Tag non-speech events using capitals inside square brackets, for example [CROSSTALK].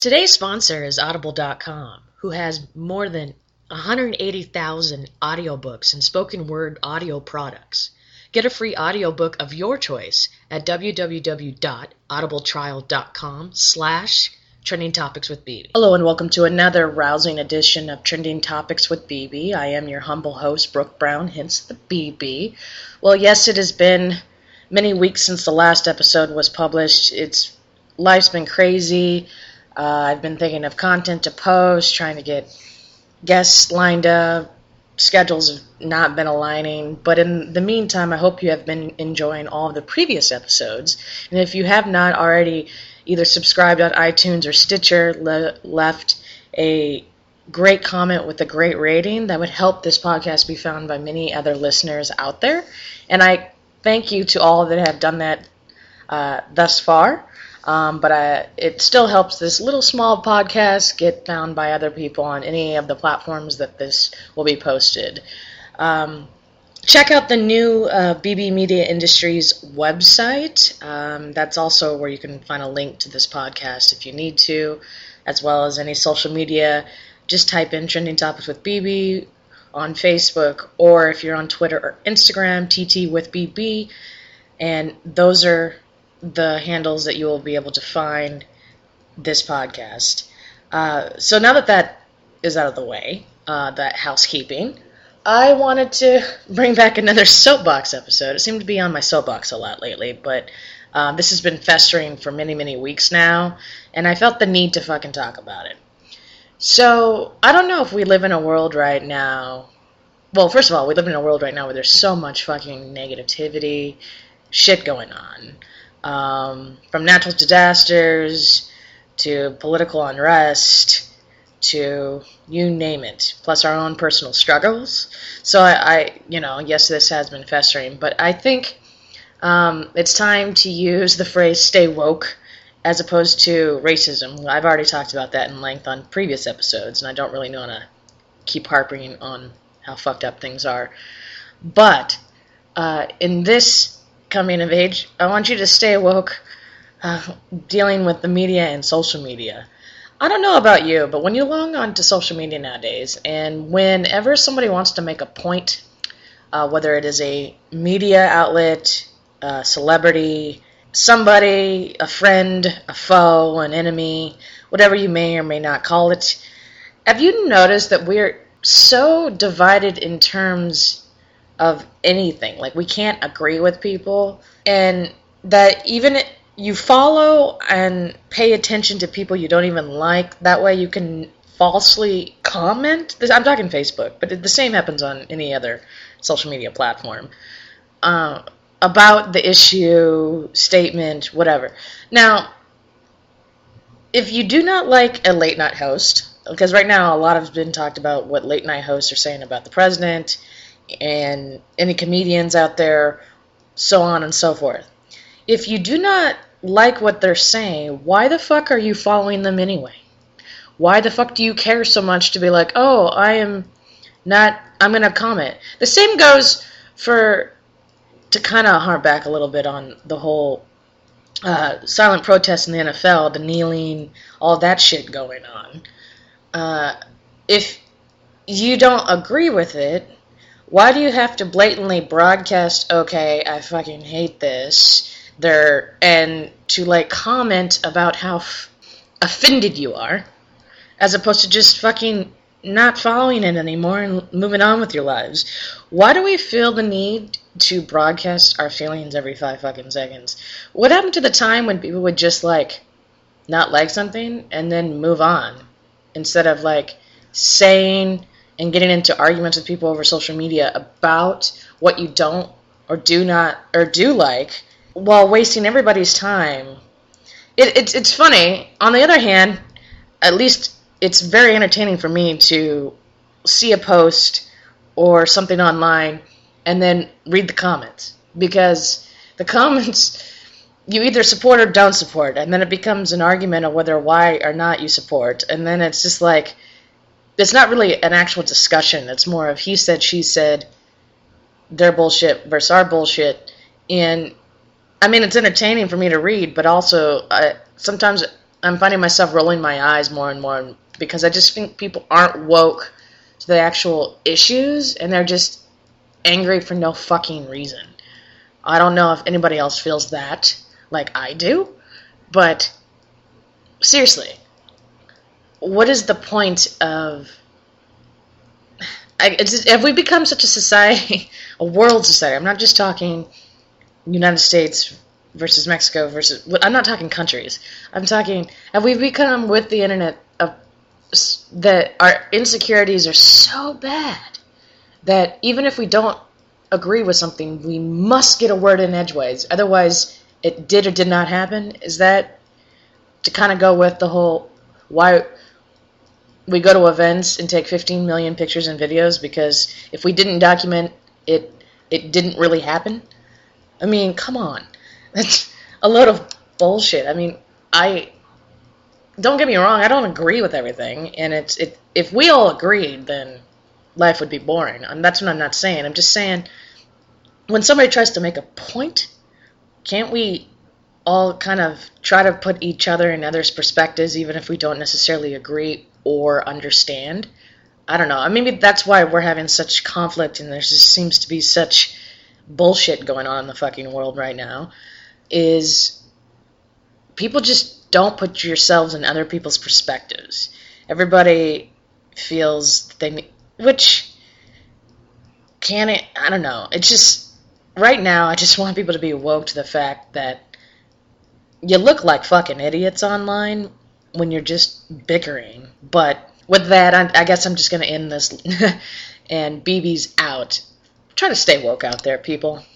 Today's sponsor is Audible.com, who has more than 180,000 audiobooks and spoken word audio products. Get a free audiobook of your choice at www.audibletrial.com slash trending topics with BB. Hello and welcome to another rousing edition of Trending Topics with BB. I am your humble host, Brooke Brown, hence the BB. Well, yes, it has been many weeks since the last episode was published. It's life's been crazy. Uh, I've been thinking of content to post, trying to get guests lined up. Schedules have not been aligning, but in the meantime, I hope you have been enjoying all of the previous episodes. And if you have not already either subscribed on iTunes or Stitcher, le- left a great comment with a great rating, that would help this podcast be found by many other listeners out there. And I thank you to all that have done that uh, thus far. Um, but I, it still helps this little small podcast get found by other people on any of the platforms that this will be posted. Um, check out the new uh, BB Media Industries website. Um, that's also where you can find a link to this podcast if you need to, as well as any social media. Just type in Trending Topics with BB on Facebook, or if you're on Twitter or Instagram, TT with BB. And those are the handles that you will be able to find this podcast. Uh, so now that that is out of the way, uh, that housekeeping, I wanted to [LAUGHS] bring back another soapbox episode. It seemed to be on my soapbox a lot lately, but uh, this has been festering for many, many weeks now, and I felt the need to fucking talk about it. So, I don't know if we live in a world right now. Well, first of all, we live in a world right now where there's so much fucking negativity, shit going on um, from natural disasters to political unrest to you name it, plus our own personal struggles. So I, I you know, yes, this has been festering, but I think um, it's time to use the phrase "stay woke" as opposed to racism. I've already talked about that in length on previous episodes, and I don't really want to keep harping on how fucked up things are. But uh, in this coming of age, I want you to stay woke uh, dealing with the media and social media. I don't know about you, but when you log on to social media nowadays, and whenever somebody wants to make a point, uh, whether it is a media outlet, a celebrity, somebody, a friend, a foe, an enemy, whatever you may or may not call it, have you noticed that we're so divided in terms of anything. Like we can't agree with people, and that even you follow and pay attention to people you don't even like. That way you can falsely comment. I'm talking Facebook, but the same happens on any other social media platform. Uh, about the issue, statement, whatever. Now, if you do not like a late night host, because right now a lot has been talked about what late night hosts are saying about the president and any comedians out there, so on and so forth. If you do not like what they're saying, why the fuck are you following them anyway? Why the fuck do you care so much to be like, oh, I am not, I'm going to comment? The same goes for, to kind of harp back a little bit on the whole uh, silent protest in the NFL, the kneeling, all that shit going on. Uh, if you don't agree with it, why do you have to blatantly broadcast, okay, I fucking hate this, there, and to like comment about how f- offended you are, as opposed to just fucking not following it anymore and moving on with your lives? Why do we feel the need to broadcast our feelings every five fucking seconds? What happened to the time when people would just like not like something and then move on instead of like saying and getting into arguments with people over social media about what you don't or do not or do like while wasting everybody's time. It, it's it's funny. On the other hand, at least it's very entertaining for me to see a post or something online and then read the comments because the [LAUGHS] comments you either support or don't support and then it becomes an argument of whether why or not you support and then it's just like it's not really an actual discussion. It's more of he said, she said, their bullshit versus our bullshit. And I mean, it's entertaining for me to read, but also uh, sometimes I'm finding myself rolling my eyes more and more because I just think people aren't woke to the actual issues and they're just angry for no fucking reason. I don't know if anybody else feels that like I do, but seriously, what is the point of I, have we become such a society, [LAUGHS] a world society? I'm not just talking United States versus Mexico versus. I'm not talking countries. I'm talking. Have we become with the internet that our insecurities are so bad that even if we don't agree with something, we must get a word in edgeways. Otherwise, it did or did not happen. Is that to kind of go with the whole why we go to events and take 15 million pictures and videos because if we didn't document it, it didn't really happen? I mean, come on. [LAUGHS] That's a load of bullshit. I mean, I don't get me wrong, I don't agree with everything, and it's it if we all agreed, then life would be boring. And that's what I'm not saying. I'm just saying when somebody tries to make a point, can't we all kind of try to put each other in others' perspectives, even if we don't necessarily agree or understand? I don't know. I maybe that's why we're having such conflict, and there just seems to be such bullshit going on in the fucking world right now. Is people just don't put yourselves in other people's perspectives. Everybody feels they, which can it? I don't know. It's just right now. I just [LAUGHS] want people to be woke to the fact that you look like fucking idiots online when you're just bickering. But with that, I, I guess I'm just gonna end this. [LAUGHS] and BB's out. Try to stay woke out there, people.